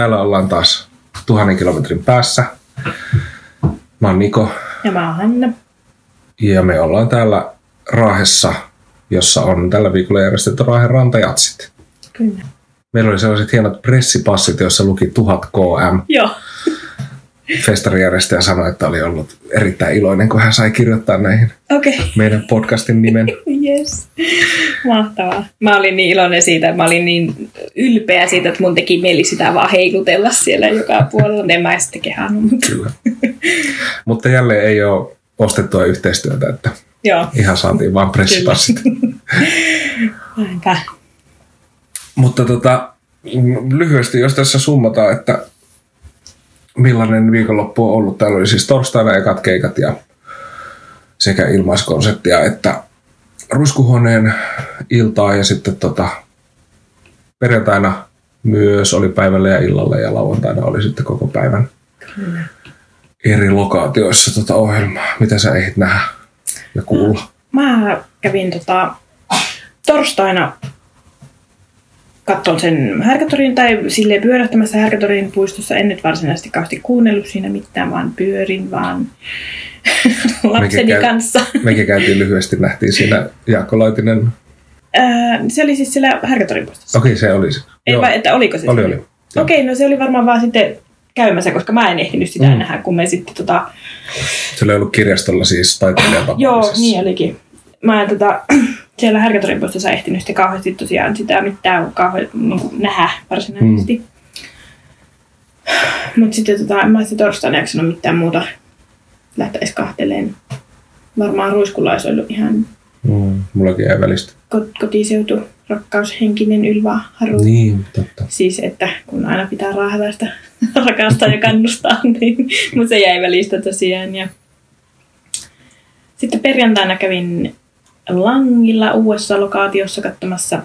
täällä ollaan taas tuhannen kilometrin päässä. Mä oon Niko Ja mä oon Hanna. ja me ollaan täällä Raahessa, jossa on tällä viikolla järjestetty Raahen rantajatsit. Kyllä. Meillä oli sellaiset hienot pressipassit, joissa luki 1000 km. Joo. Festarijärjestäjä sanoi, että oli ollut erittäin iloinen, kun hän sai kirjoittaa näihin. Okay. meidän podcastin nimen. Yes. Mahtavaa. Mä olin niin iloinen siitä, että mä olin niin ylpeä siitä, että mun teki mieli sitä vaan heilutella siellä joka puolella. En mä sitten kehannut, mutta Kyllä. Mutta jälleen ei ole ostettua yhteistyötä, että joo. ihan saatiin vaan pressipassit. Näinpä. Mutta tota, lyhyesti, jos tässä summataan, että millainen viikonloppu on ollut. Täällä oli siis torstaina ekat keikat ja sekä ilmaiskonserttia että ruiskuhuoneen iltaa ja sitten tota, perjantaina myös oli päivällä ja illalla ja lauantaina oli sitten koko päivän Kyllä. eri lokaatioissa tota ohjelmaa. Mitä sä ehdit nähdä ja kuulla? Mä kävin tota, torstaina katson sen härkätorin tai sille pyörähtämässä härkätorin puistossa. En nyt varsinaisesti kauheasti kuunnellut siinä mitään, vaan pyörin vaan lapseni käy- kanssa. Mekin käytiin lyhyesti, nähtiin siinä Jaakko Laitinen. Ää, se oli siis siellä härkätorin puistossa. Okei, se oli se. Ei vai, että oliko se? Oli, siellä? oli. Okei, no se oli varmaan vaan sitten käymässä, koska mä en ehtinyt sitä Mm. nähdä, kun me sitten tota, Se oli ollut kirjastolla siis taiteilijatapaamisessa. Joo, niin olikin. Mä tota, siellä Härkätorin puistossa ehtinyt sitten kauheasti tosiaan sitä mitään kauhean niin kuin nähdä varsinaisesti. Mm. Mutta sitten tota, en mä sitten torstaina jaksanut mitään muuta lähteä edes kahteleen. Varmaan ruiskulla olisi ollut ihan Mm, mullakin jäi välistä. ko- kotiseutu, rakkaushenkinen ylvä haru. Niin, totta. Siis, että kun aina pitää raahalaista rakastaa ja kannustaa, niin mutta se jäi välistä tosiaan. Ja sitten perjantaina kävin Langilla uudessa lokaatiossa katsomassa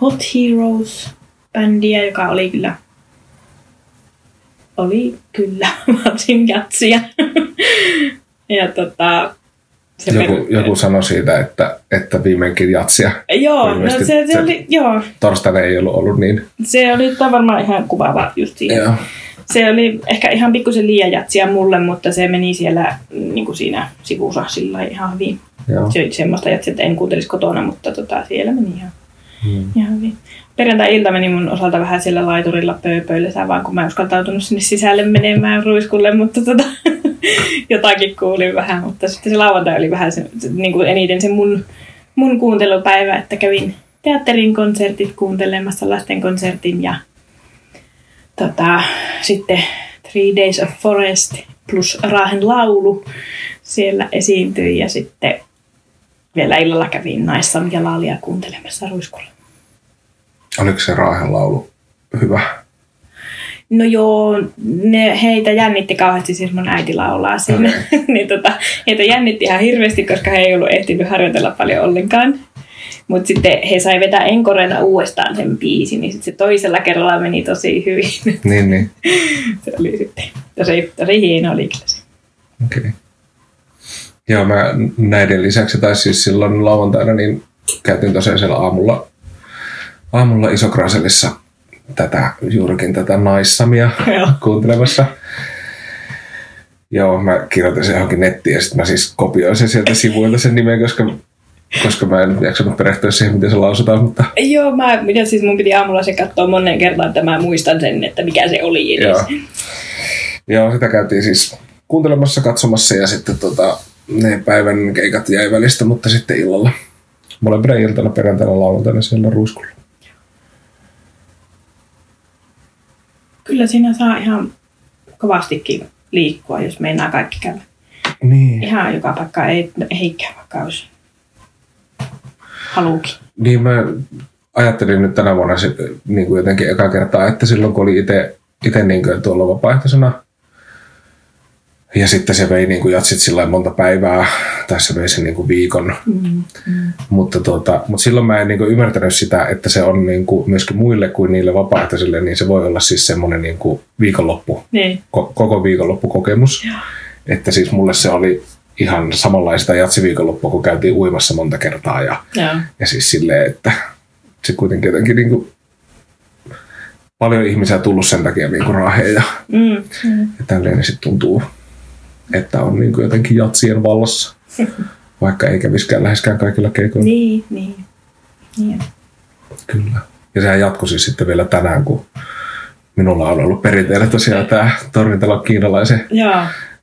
Hot Heroes-bändiä, joka oli kyllä oli kyllä varsin jatsia. ja tota, se Joku, per- joku sanoi siitä, että, että viimeinkin jatsia. Joo, no se, se, se- oli, joo, Torstaina ei ollut ollut niin. se oli varmaan ihan kuvaava just siinä. Joo. Se oli ehkä ihan pikkusen liian jatsia mulle, mutta se meni siellä niin kuin siinä sivussa sillä ihan hyvin. Joo. Se oli semmoista että en kuuntelisi kotona, mutta tota, siellä meni ihan, Mm. ihan hyvin. Perjantai-ilta meni mun osalta vähän siellä laiturilla pööpöillessä, vaan kun mä en uskaltautunut sinne sisälle menemään ruiskulle, mutta tota, jotakin kuulin vähän. Mutta sitten se lauantai oli vähän se, se, niin kuin eniten se mun, mun kuuntelupäivä, että kävin teatterin konsertit kuuntelemassa lasten konsertin ja tota, sitten Three Days of Forest plus Raahen laulu siellä esiintyi ja sitten vielä illalla kävin Naissam ja Laalia kuuntelemassa ruiskulla. Oliko se Raahen laulu hyvä? No joo, ne, heitä jännitti kauheasti, siis mun äiti laulaa siinä. niin tota, heitä jännitti ihan hirveästi, koska he ei ollut ehtinyt harjoitella paljon ollenkaan. Mutta sitten he sai vetää enkorena uudestaan sen biisin, niin sitten se toisella kerralla meni tosi hyvin. Niin, niin. se oli sitten tosi, tosi hieno oli kyllä se. Okei. Okay. Joo, mä näiden lisäksi, tai siis silloin lauantaina, niin käytin tosiaan siellä aamulla, aamulla Isokraselissa tätä, juurikin tätä naissamia Joo. kuuntelemassa. Joo, mä kirjoitin sen johonkin nettiin ja sitten mä siis kopioin sen sieltä sivuilta sen nimen, koska, koska mä en jaksanut perehtyä siihen, miten se lausutaan, mutta Joo, mä, mitä siis mun piti aamulla se katsoa monen kertaan, että mä muistan sen, että mikä se oli edes. Joo. Joo, sitä käytiin siis kuuntelemassa, katsomassa ja sitten tota, ne päivän keikat jäi välistä, mutta sitten illalla. Molempina iltana, perjantaina, lauantaina siellä ruiskulla. Kyllä siinä saa ihan kovastikin liikkua, jos meinaa kaikki käydä. Niin. Ihan joka paikka ei, eikä vaikka olisi haluukin. Niin mä ajattelin nyt tänä vuonna niin kuin jotenkin eka kertaa, että silloin kun oli itse itse niin kuin tuolla vapaaehtoisena ja sitten se vei niin kuin jatsit sillä monta päivää, tai se vei sen niin kuin viikon. Mm, mm. Mutta, tuota, mutta silloin mä en niin kuin ymmärtänyt sitä, että se on niin kuin myöskin muille kuin niille vapaaehtoisille, niin se voi olla siis semmoinen niin kuin viikonloppu, Niin. ko- koko viikonloppukokemus. Joo. Että siis mulle se oli ihan samanlaista jatsiviikonloppua, kun käytiin uimassa monta kertaa ja, Joo. ja siis silleen, että se kuitenkin jotenkin niin kuin, paljon ihmisiä tullut sen takia niin kuin raaheen ja, Mm, mm. ja tälleen niin sitten tuntuu, että on niin kuin jotenkin jatsien vallassa, vaikka ei käviskään läheskään kaikilla keikoilla. Niin, niin. niin. Kyllä. Ja sehän jatkui siis sitten vielä tänään, kun minulla on ollut perinteellä tosiaan tämä Tornintalon kiinalaisen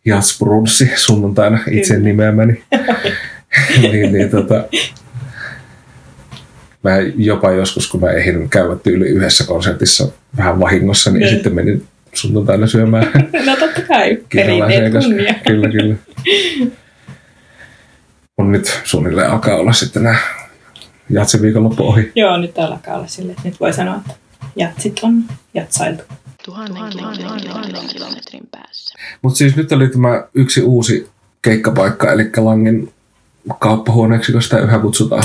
jatsbrunssi sunnuntaina itse Kyllä. nimeämäni. niin, niin, tota, mä jopa joskus, kun mä ehdin käydä tyyli yhdessä konsertissa vähän vahingossa, niin Niin. sitten menin sunnuntaina syömään no totta kai, perinteet kunnia. Kyllä, kyllä. Mun nyt suunnilleen alkaa olla sitten nämä jatsin viikonloppu ohi. Joo, nyt alkaa olla silleen, että nyt voi sanoa, että jatsit on jatsailtu. Tuhannen kilometrin, kilometrin päässä. Mutta siis nyt oli tämä yksi uusi keikkapaikka, eli Langin kauppahuoneeksi, kun sitä yhä kutsutaan.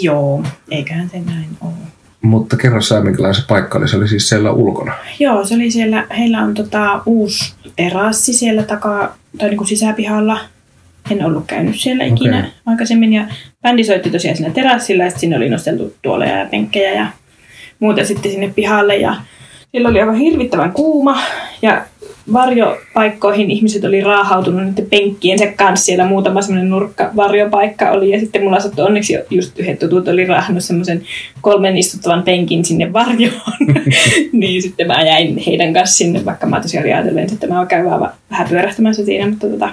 Joo, eiköhän se näin ole. Mutta kerro sä, minkälainen se paikka oli. Se oli siis siellä ulkona. Joo, se oli siellä, heillä on tota, uusi terassi siellä takaa, tai niin kuin sisäpihalla. En ollut käynyt siellä ikinä Okei. aikaisemmin. Ja bändi soitti tosiaan siinä terassilla ja sinne oli nosteltu tuoleja ja penkkejä ja muuta sitten sinne pihalle. Ja siellä oli aivan hirvittävän kuuma ja varjopaikkoihin ihmiset oli raahautunut niiden penkkiensä kanssa. Siellä muutama semmoinen nurkka varjopaikka oli ja sitten mulla sattui onneksi just yhdet tutut oli raahannut semmoisen kolmen istuttavan penkin sinne varjoon. niin sitten mä jäin heidän kanssa sinne, vaikka mä tosiaan olin ajatellut, että mä käyn vaan vähän pyörähtämässä siinä, mutta tota,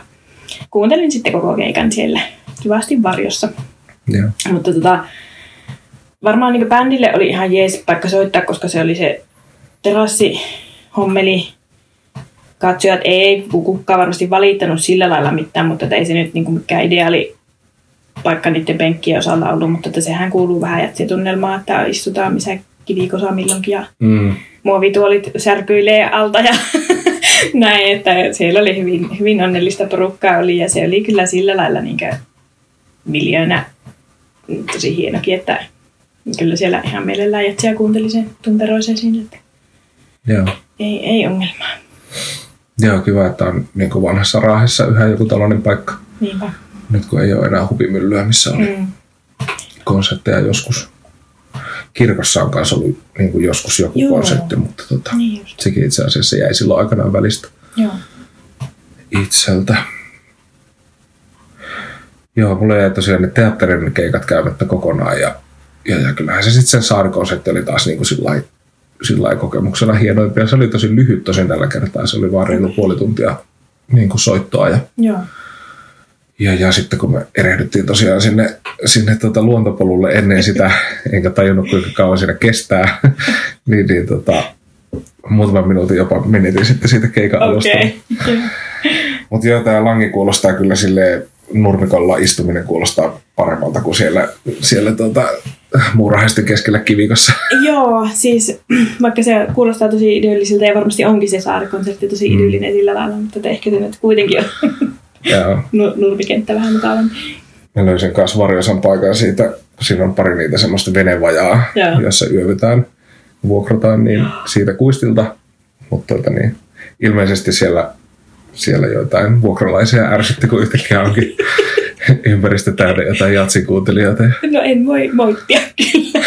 kuuntelin sitten koko keikan siellä kivasti varjossa. Joo. Mutta tota, varmaan niin bändille oli ihan jees paikka soittaa, koska se oli se terassi hommeli. Katsojat ei kukaan varmasti valittanut sillä lailla mitään, mutta ei se nyt niin kuin mikään ideaali paikka niiden penkkien osalta ollut, mutta että sehän kuuluu vähän jätsitunnelmaan, että istutaan missä kivikosa milloinkin ja Mm. muovituolit särkyilee alta ja näin, että siellä oli hyvin, hyvin onnellista porukkaa oli ja se oli kyllä sillä lailla niin miljoona tosi hienokin, että kyllä siellä ihan mielellään jätsiä kuunteli sen tunteroisen siinä, että Joo. ei, ei ongelmaa. Joo, kiva, että on niin kuin vanhassa raahessa yhä joku tällainen paikka. Niinpä. Nyt kun ei ole enää hupimyllyä, missä oli Mm. konsertteja joskus. Kirkossa on kanssa ollut niin kuin joskus joku Joo. konsertti, mutta tota, Niin just. sekin itse asiassa jäi silloin aikanaan välistä Joo. itseltä. Joo, mulla jäi tosiaan ne teatterin keikat käymättä kokonaan ja, ja, ja kyllähän se sitten sen saarikonsertti oli taas niin kuin sillä lailla- sillä kokemuksena hienoimpia. Se oli tosi lyhyt tosin tällä kertaa, se oli vaan reilu puoli tuntia niin kuin soittoa ja Joo. ja, ja sitten kun me erehdyttiin tosiaan sinne, sinne tuota luontopolulle ennen sitä, enkä tajunnut kuinka kauan siinä kestää, niin, niin tota, muutaman minuutin jopa menetin sitten siitä keikan alusta. Okay. Mutta joo, tämä langi kuulostaa kyllä sille nurmikolla istuminen kuulostaa paremmalta kuin siellä, siellä tuota, muurahaisten keskellä kivikossa. Joo, siis vaikka se kuulostaa tosi idyllisiltä ja varmasti onkin se saarikonsertti tosi Mm. idyllinen sillä lailla, mutta ehkä se nyt kuitenkin on nu- nurmikenttä vähän mukavampi. mä löysin kanssa varjoisan paikan siitä, siinä on pari niitä semmoista venevajaa, Joo. jossa yövytään, vuokrataan, niin siitä kuistilta. Mutta tota niin, ilmeisesti siellä, siellä joitain vuokralaisia ärsytti, kun yhtäkkiä onkin ympäristö täynnä jotain jatsikuuntelijoita. No en voi moittia kyllä.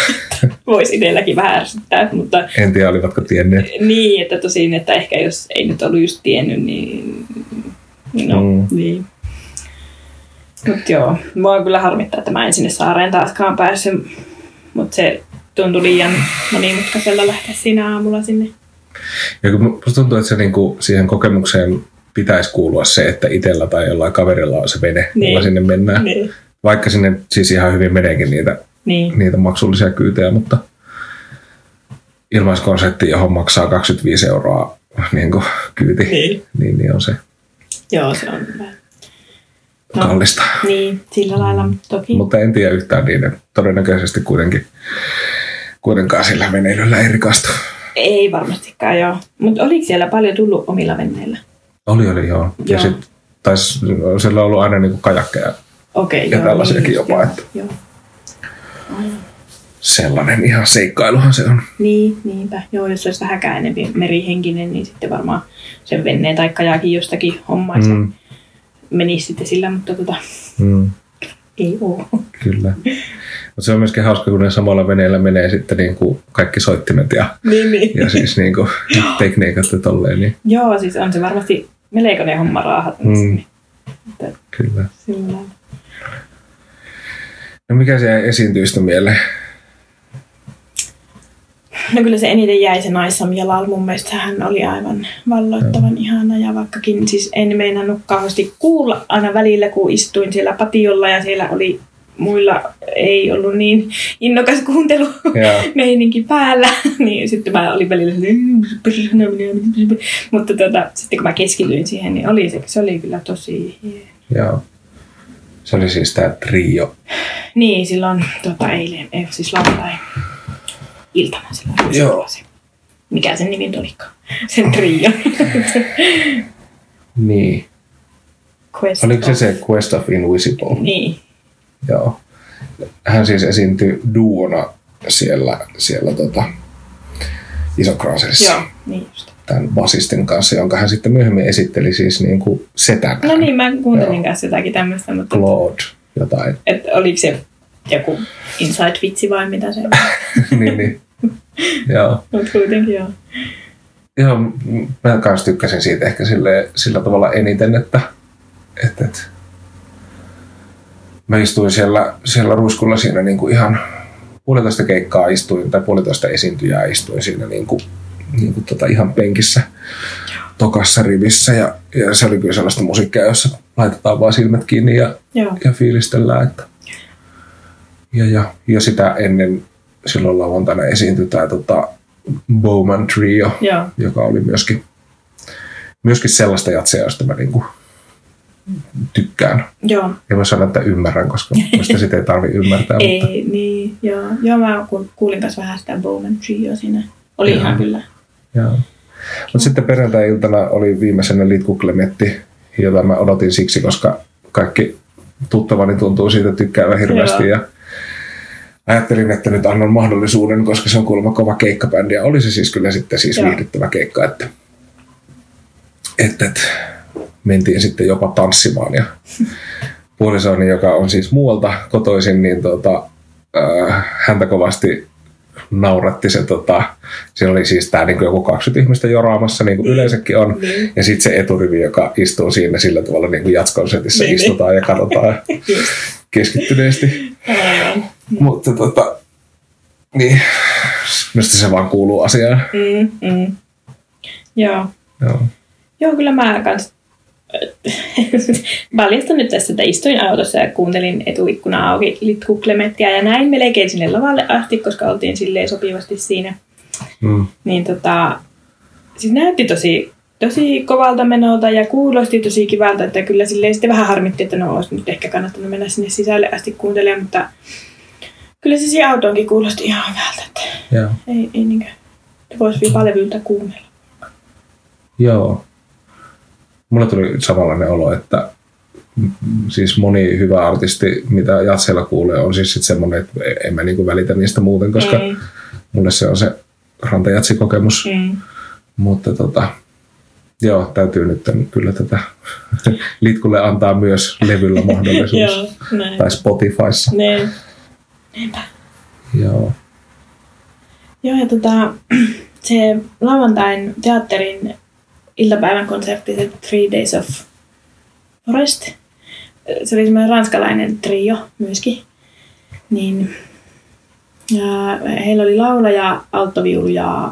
Voisi itselläkin vähän ärsyttää, mutta En tiedä, olivatko tienneet. niin, että tosin, että ehkä jos ei nyt ollut just tiennyt, niin no, Mm. mm. niin. Mutta joo, mua kyllä harmittaa, että mä en sinne saareen taaskaan päässyt, mutta se tuntui liian monimutkaisella lähteä siinä aamulla sinne. Ja kun musta tuntuu, että se niinku, siihen kokemukseen pitäisi kuulua se, että itsellä tai jollain kaverilla on se vene, Niin. jolla sinne mennään. Niin. Vaikka sinne siis ihan hyvin meneekin niitä, Niin. niitä maksullisia kyytejä, mutta ilmaiskonsertti, johon maksaa 25 euroa niin kuin kyyti, Niin. niin, niin on se Joo, se on hyvä. No. kallista. Niin, sillä lailla mutta toki. Mutta en tiedä yhtään niiden. Todennäköisesti kuitenkin kuitenkaan sillä veneilyllä ei rikastu. Ei varmastikaan, joo. Mutta oliko siellä paljon tullut omilla venneillä? Oli, oli joo. Ja Joo. sitten taisi, siellä on ollut aina niin kajakkeja. Okei, Ja joo. tällaisiakin niin, jopa, että- Joo. Sellainen ihan seikkailuhan se on. Niin, niinpä. Joo, jos olisi vähäkään enempi merihenkinen, niin sitten varmaan sen venneen tai kajakin jostakin hommaisi. Mm. Menisi sitten sillä, mutta tota, mm. Ei oo. Kyllä. Mutta se on myöskin hauska, kun ne samalla veneellä menee sitten niin kuin kaikki soittimet ja, Niin, niin. ja siis niin kuin tekniikat ja tolleen. Niin, Joo, siis on se varmasti melkoinen homma raahat. Mm. Mm. kyllä. Sillä. No mikä se jäi esiintyistä mieleen? No kyllä se eniten jäi se Naissam Jalal. Mun mielestä hän oli aivan valloittavan ihana. Ja vaikkakin siis en meinannut kauheasti kuulla aina välillä, kun istuin siellä patiolla ja siellä oli muilla ei ollut niin innokas kuuntelu meininki päällä, niin sitten mä olin välillä silleen, mutta tota, sitten kun mä keskityin siihen, niin oli se, se oli kyllä tosi hieno. Joo. Se oli siis tämä trio. Niin, silloin tota, eilen, ei, siis lauantai iltana silloin. Joo. Se, mikä sen nimi nyt olikaan? Sen trio. Niin. Quest Oliko se of- se Quest of Invisible? Niin. Joo. Hän siis esiintyi duona siellä, siellä tota, Isokraasissa Joo, niin just. tämän basistin kanssa, jonka hän sitten myöhemmin esitteli siis niin kuin setänä. No niin, mä kuuntelin Joo. kanssa jotakin tämmöistä, mutta Claude jotain. et, oliko se joku inside-vitsi vai mitä se niin, niin. Joo. Mutta kuitenkin joo. Joo, mä kans tykkäsin siitä ehkä sille, sillä tavalla eniten, että, että, että mä istuin siellä, siellä ruiskulla siinä niin kuin ihan puolitoista keikkaa istuin, tai puolitoista esiintyjää istuin siinä niin kuin, niin kuin tota ihan penkissä tokassa rivissä ja, ja, se oli kyllä sellaista musiikkia, jossa laitetaan vaan silmät kiinni ja, Joo. ja fiilistellään. Että. Ja, ja, ja sitä ennen silloin lauantaina esiintyi tämä tota, Bowman Trio, Joo. joka oli myöskin, myöskin sellaista jatsia, josta mä niinku tykkään. Joo. Ja mä sanon, että ymmärrän, koska musta sitä ei tarvi ymmärtää. Mutta, Ei, niin, joo. Joo, mä ku- kuulin kanssa vähän sitä Bowman Trio siinä. Oli Joo. ihan kyllä. joo. Mut sitten perjantai-iltana oli viimeisenä Litku Klemetti, jota mä odotin siksi, koska kaikki tuttavani tuntuu siitä tykkäävän hirveästi. Joo. Ja ajattelin, että nyt annan mahdollisuuden, koska se on kuulemma kova keikkabändi. Ja oli se siis kyllä sitten siis Joo. viihdyttävä keikka, että, että, että mentiin sitten jopa tanssimaan. Ja puolisoni, joka on siis muualta kotoisin, niin tota, äh, häntä kovasti nauratti se, tota, siinä oli siis tää niin joku 20 ihmistä joraamassa, niin kuin yleensäkin on. Niin. Ja sitten se eturivi, joka istuu siinä sillä tavalla niin kuin jatskonsertissa Niin, niin. istutaan ja katsotaan keskittyneesti. Aivan. Mutta tota, niin, minusta se vaan kuuluu asiaan. Mm, mm. Joo. Joo. Joo, kyllä mä kans paljastan nyt tässä, että istuin autossa ja kuuntelin etuikkuna auki Litku Klemettiä ja näin melkein sinne lavalle asti, koska oltiin silleen sopivasti siinä. Mm. Niin tota, siis näytti tosi, tosi kovalta menolta ja kuulosti tosi kivalta, että kyllä silleen sitten vähän harmitti, että no olisi nyt ehkä kannattanut mennä sinne sisälle asti kuuntelemaan, mutta kyllä se siihen autoonkin kuulosti ihan hyvältä, että Joo. ei, ei niinkö, voisi vielä levyltä kuunnella. Joo. Mulla tuli samanlainen olo, että siis moni hyvä artisti, mitä jatseilla kuulee, on siis semmoinen, että en mä niinku välitä niistä muuten, koska Ei. mulle se on se rantajatsi-kokemus. Mm. Mutta tota, joo, täytyy nyt kyllä tätä Litkulle antaa myös levyllä mahdollisuus. Joo, näin. tai Spotifyssa. Ne. Joo. Joo, ja tota, se lauantain teatterin iltapäivän konsertti, se Three Days of Forest, se oli semmoinen ranskalainen trio myöskin. Niin, ja heillä oli laulaja, alttoviulu ja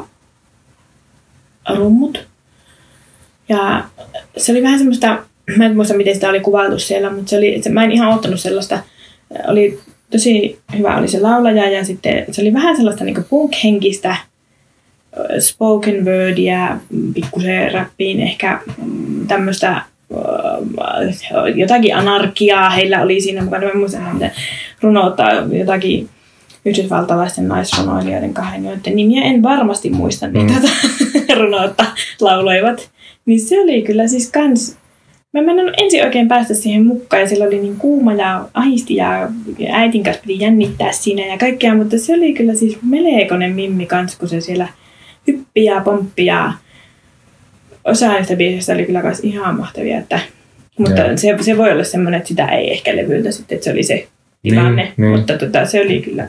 rummut. Ja se oli vähän semmoista, mä en muista miten sitä oli kuvailtu siellä, mutta se oli, se, mä en ihan ottanut sellaista, oli tosi hyvä oli se laulaja ja sitten se oli vähän sellaista niin punk-henkistä spoken wordia, pikkusen räppiin ehkä mm, tämmöistä jotakin anarkiaa heillä oli siinä mukana. Mä en muista enää, mitä runoutta, jotakin yhdysvaltalaisten naisrunoilijoiden kahden, joiden nimiä en varmasti muista, niin Mm. tota, runoutta lauloivat. Niin se oli kyllä siis kans Mä en ensin oikein päästä siihen mukaan ja siellä oli niin kuuma ja ahisti ja ja äitin kanssa piti jännittää siinä ja kaikkea, mutta se oli kyllä siis melekonen mimmi kans, kun se siellä hyppi ja pomppi ja osa näistä biisistä oli kyllä kans ihan mahtavia, että, mutta Joo. se, se, voi olla semmoinen, että sitä ei ehkä levyltä sitten, että se oli se tilanne. Niin, niin. Mutta tota, se oli kyllä,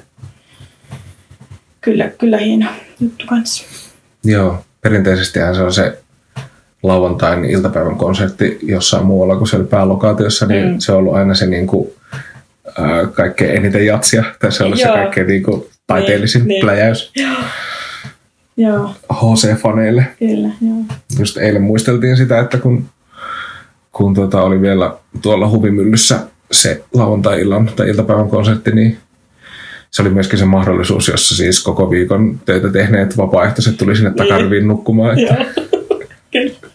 kyllä, kyllä hieno juttu kanssa. Joo, perinteisesti se on se lauantain iltapäivän konsertti jossain muualla kuin siellä päälokaatiossa, niin Mm. se on ollut aina se niin kuin, ää, kaikkein eniten jatsia. Tai se on ollut se kaikkein niin kuin, taiteellisin Niin, niin. Joo, HC-faneille. kyllä, joo. Just eilen muisteltiin sitä, että kun, kun tota oli vielä tuolla huvimyllyssä se lauantai-illan tai iltapäivän konsertti, niin se oli myöskin se mahdollisuus, jossa siis koko viikon töitä tehneet vapaaehtoiset tuli sinne Niin. takariviin nukkumaan. Että,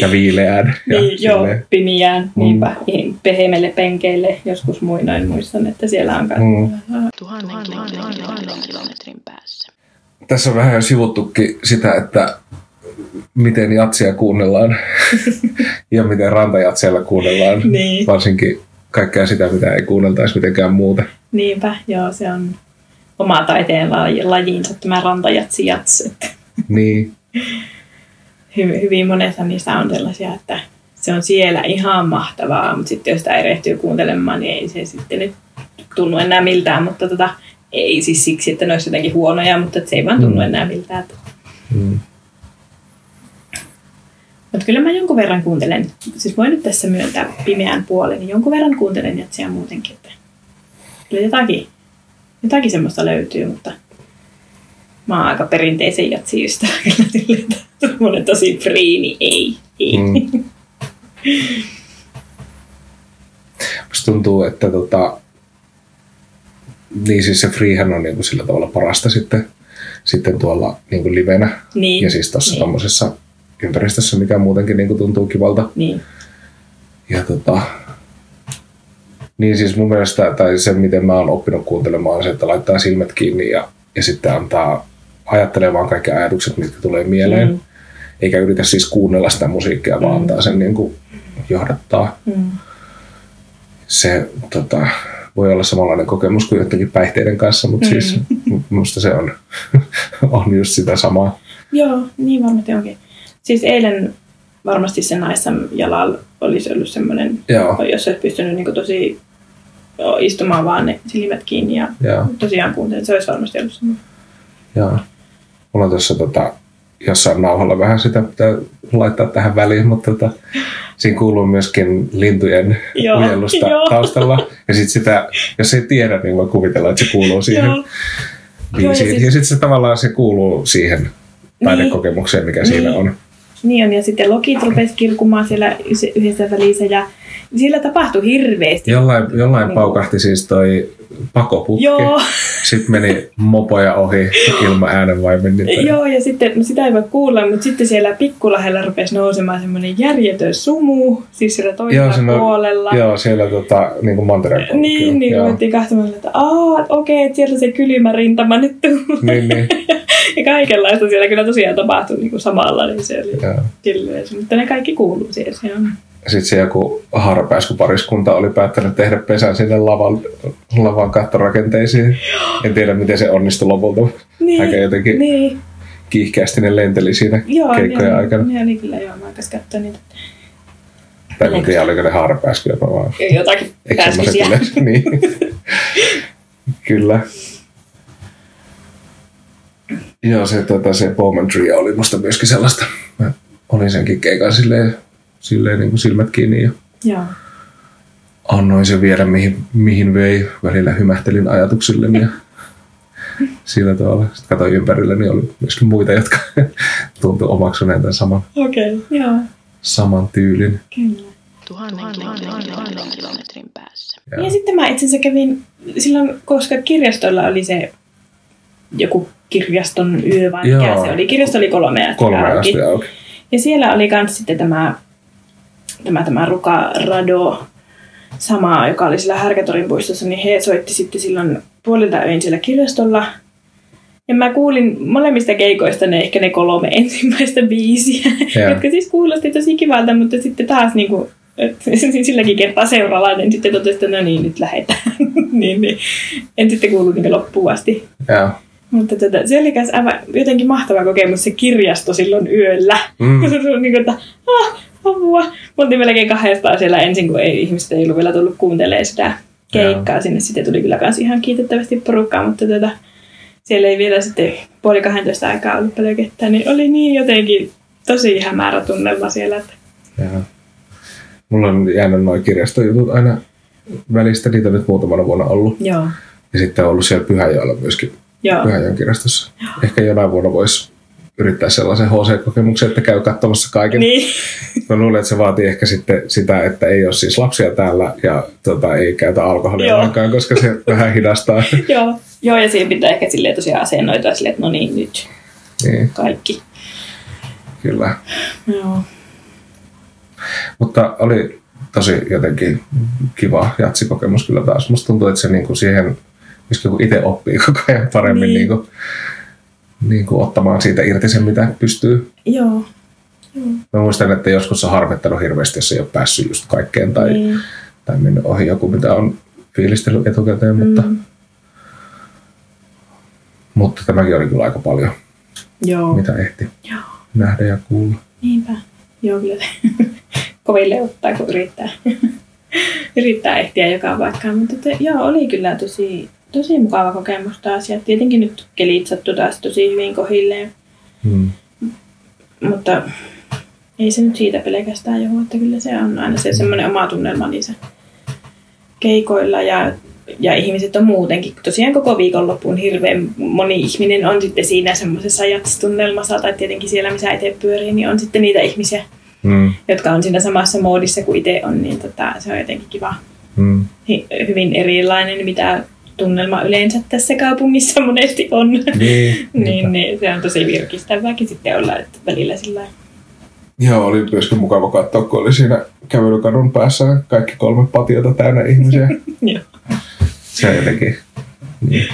ja viileään. Ja Niin, joo, silleen. pimiään, niinpä, mm. pehmeille penkeille. Joskus muinoin muistan, että siellä on. Mm. Tuhannen kilometrin, kilometrin päässä. Tässä on vähän jo sivuttukin sitä, että miten jatsia kuunnellaan ja miten rantajatseella kuunnellaan. Niin. Varsinkin kaikkea sitä, mitä ei kuunneltaisi mitenkään muuten. Niinpä, joo, se on oma taiteen laji- lajiinsa tämä rantajatsi jats. Niin, hy- hyvin monessa niistä on sellaisia, että se on siellä ihan mahtavaa, mutta sitten jos sitä erehtyy kuuntelemaan, niin ei se sitten nyt tunnu enää miltään, mutta tota, ei siis siksi, että ne olisi jotenkin huonoja, mutta se ei vaan tunnu Mm. enää miltään. Mm. Mutta kyllä mä jonkun verran kuuntelen, siis voin nyt tässä myöntää pimeän puolen, niin jonkun verran kuuntelen jatsia muutenkin. Että kyllä jotakin, jotakin semmoista löytyy, mutta mä oon aika perinteisen jatsin ystävä kyllä silleen, että tosi friini, ei, ei. Mm. Musta tuntuu, että tota, niin siis se freehän on niinku sillä tavalla parasta sitten, sitten tuolla niinku livenä. Niin, Ja siis tuossa niin. tommosessa ympäristössä, mikä muutenkin niinku tuntuu kivalta. Niin, Ja tota, niin siis mun mielestä, tai se miten mä oon oppinut kuuntelemaan, on se, että laittaa silmät kiinni ja, ja sitten antaa ajattelee vaan kaikki ajatukset, mitkä tulee mieleen. Mm. Eikä yritä siis kuunnella sitä musiikkia, vaan Mm. antaa sen niin kuin johdattaa. mm. Se tota, voi olla samanlainen kokemus kuin jotenkin päihteiden kanssa, mutta Mm. mm. siis musta se on, on just sitä samaa. Joo, niin varmasti onkin. Siis eilen varmasti se Naissam jalalla olisi ollut semmoinen, Joo, jos olisi pystynyt niin tosi istumaan vaan ne silmät kiinni ja joo, tosiaan kuuntelemaan. Se olisi varmasti ollut semmoinen. joo. Mulla on tuossa tota, jossain nauhalla vähän sitä pitää laittaa tähän väliin, mutta tota, siinä kuuluu myöskin lintujen Joo, mielusta joo. taustalla. Ja sitten sitä, jos ei tiedä, niin voi kuvitella, että se kuuluu siihen Joo. Joo, ja sitten se tavallaan se kuuluu siihen taidekokemukseen, mikä siinä Niin. on. Niin on, ja sitten lokit rupesi kirkumaan siellä yhdessä välissä ja siellä tapahtui hirveästi. Jollain, jollain Niin. paukahti siis toi pakoputki. Joo, Sitten meni mopoja ohi ilman äänenvaimenninta. joo, ja sitten no sitä ei voi kuulla, mutta sitten siellä pikkulahella rupesi nousemaan semmoinen järjetön sumu, siis siellä toisella Joo, siinä puolella. Joo, siellä tota, niin kuin mantereen Niin, niin Joo. ruvettiin katsomaan, että aah, okei, että sieltä se kylmä rintama nyt tulee. Niin, niin. ja kaikenlaista siellä kyllä tosiaan tapahtui niin kuin samalla, niin se oli Joo. silleen, mutta ne kaikki kuuluu siihen. Se on. Sitten se joku harpääskypariskunta oli päättänyt tehdä pesän sinne lavan, lavan kattorakenteisiin. En tiedä, miten se onnistui lopulta. Niin, Aika jotenkin niin. kiihkeästi ne lenteli siinä Joo, keikkojen joo, aikana. Ne oli kyllä, joo, mä aikas katsoa niitä. Tai en tiedä, oliko ne harpääskyjä vaan. Jotakin pääskysiä. niin. Kyllä. Joo, se, tota, se Bowman Trio oli musta myöskin sellaista. Mä olin senkin keikan silleen, silleen niin kuin silmät kiinni ja Joo. annoin sen viedä mihin, mihin vei. Välillä hymähtelin ajatuksilleni ja sillä tavalla. Sitten katsoin ympärille, niin oli myöskin muita, jotka tuntui omaksuneen tämän saman, Okei, okay, joo, saman tyylin. kyllä. Tuhannen kilometrin, kilometrin päässä. Ja sitten mä itse asiassa kävin silloin, koska kirjastolla oli se joku kirjaston yö vai mikä Joo. se oli. Kirjasto oli kolme asti Kolme auki. asti auki. Ja siellä oli myös sitten tämä, tämä, tämä Ruka Rado sama, joka oli siellä Härkätorin puistossa, niin he soitti sitten silloin puolilta öin siellä kirjastolla. Ja mä kuulin molemmista keikoista ne ehkä ne kolme ensimmäistä biisiä, Joo. jotka siis kuulosti tosi kivalta, mutta sitten taas niin kuin, silläkin kertaa seuraavainen sitten totesi, että no niin, nyt lähdetään. niin, niin. En sitten kuullut niin loppuun asti. Joo. Mutta tota, se oli myös aivan jotenkin mahtava kokemus se kirjasto silloin yöllä. Mm. niin kuin, että ah, apua. Me oltiin melkein kahdestaan siellä ensin, kun ei, ihmiset ei ollut vielä tullut kuuntelemaan sitä. keikkaa sinne. Sitten tuli kyllä kans ihan kiitettävästi porukkaa, mutta tota, siellä ei vielä sitten puoli 12 aikaa ollut paljon ketään, niin oli niin jotenkin tosi hämärä tunnelma siellä. Että Joo. Mulla on jäänyt noin kirjastojutut aina välistä, niitä nyt muutamana vuonna ollut. joo, Ja sitten on ollut siellä Pyhäjoella myöskin joo, Pyhäjoen kirjastossa. Ehkä jonain vuonna voisi yrittää sellaisen HC-kokemuksen, että käy katsomassa kaiken. niin, Mä luulen, että se vaatii ehkä sitten sitä, että ei ole siis lapsia täällä ja tota, ei käytä alkoholia lainkaan, koska se vähän hidastaa. joo. Joo, ja siihen pitää ehkä silleen tosiaan asennoitua silleen, että no niin, nyt niin, kaikki. kyllä. Joo, Mutta oli tosi jotenkin kiva jatsikokemus kyllä taas. Musta tuntuu, että se niinku siihen, myöskin kun itse oppii koko ajan paremmin Niin. Niin. Niinku ottamaan siitä irti sen, mitä pystyy. joo, Mä muistan, että joskus on harmittanut hirveästi, jos ei ole päässyt just kaikkeen tai, niin. tai mennyt ohi joku, mitä on fiilistellyt etukäteen, mutta, Mm. mutta tämäkin oli kyllä aika paljon, Joo, mitä ehti joo, nähdä ja kuulla. niinpä. Joo, kyllä koville ottaa, kun yrittää, yrittää ehtiä joka paikkaan. Mutta te, joo, oli kyllä tosi, tosi mukava kokemus taas. Ja tietenkin nyt kelit sattui taas tosi hyvin kohilleen. Hmm. Mutta ei se nyt siitä pelkästään johdu, että kyllä se on aina se semmoinen oma tunnelma niissä keikoilla ja, ja ihmiset on muutenkin. Tosiaan koko viikonloppuun hirveän moni ihminen on sitten siinä semmoisessa jatstunnelmassa tai tietenkin siellä, missä itse pyörii, niin on sitten niitä ihmisiä, Hmm. jotka on siinä samassa moodissa kuin itse on, niin tota, se on jotenkin kiva. Hi- Hyvin erilainen, mitä tunnelma yleensä tässä kaupungissa monesti on. Niin, niin, niin, se on tosi virkistävääkin sitten olla että välillä sillä. Joo, oli myöskin mukava katsoa, kun oli siinä kävelykadun päässä kaikki kolme patiota täynnä ihmisiä. Joo. Se on jotenkin... Niin.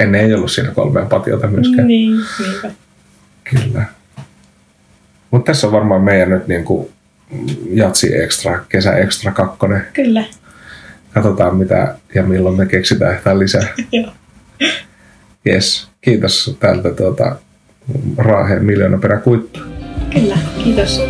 Ennen ei ollut siinä kolmea patiota myöskään. Niin, niinpä. Kyllä. Mutta tässä on varmaan meidän nyt niinku jatsi extra, kesä extra kakkonen. Kyllä. Katsotaan mitä ja milloin me keksitään yhtään lisää. Yes. Kiitos täältä tuota, Raaheen miljoona peräkuittu. Kyllä, kiitos.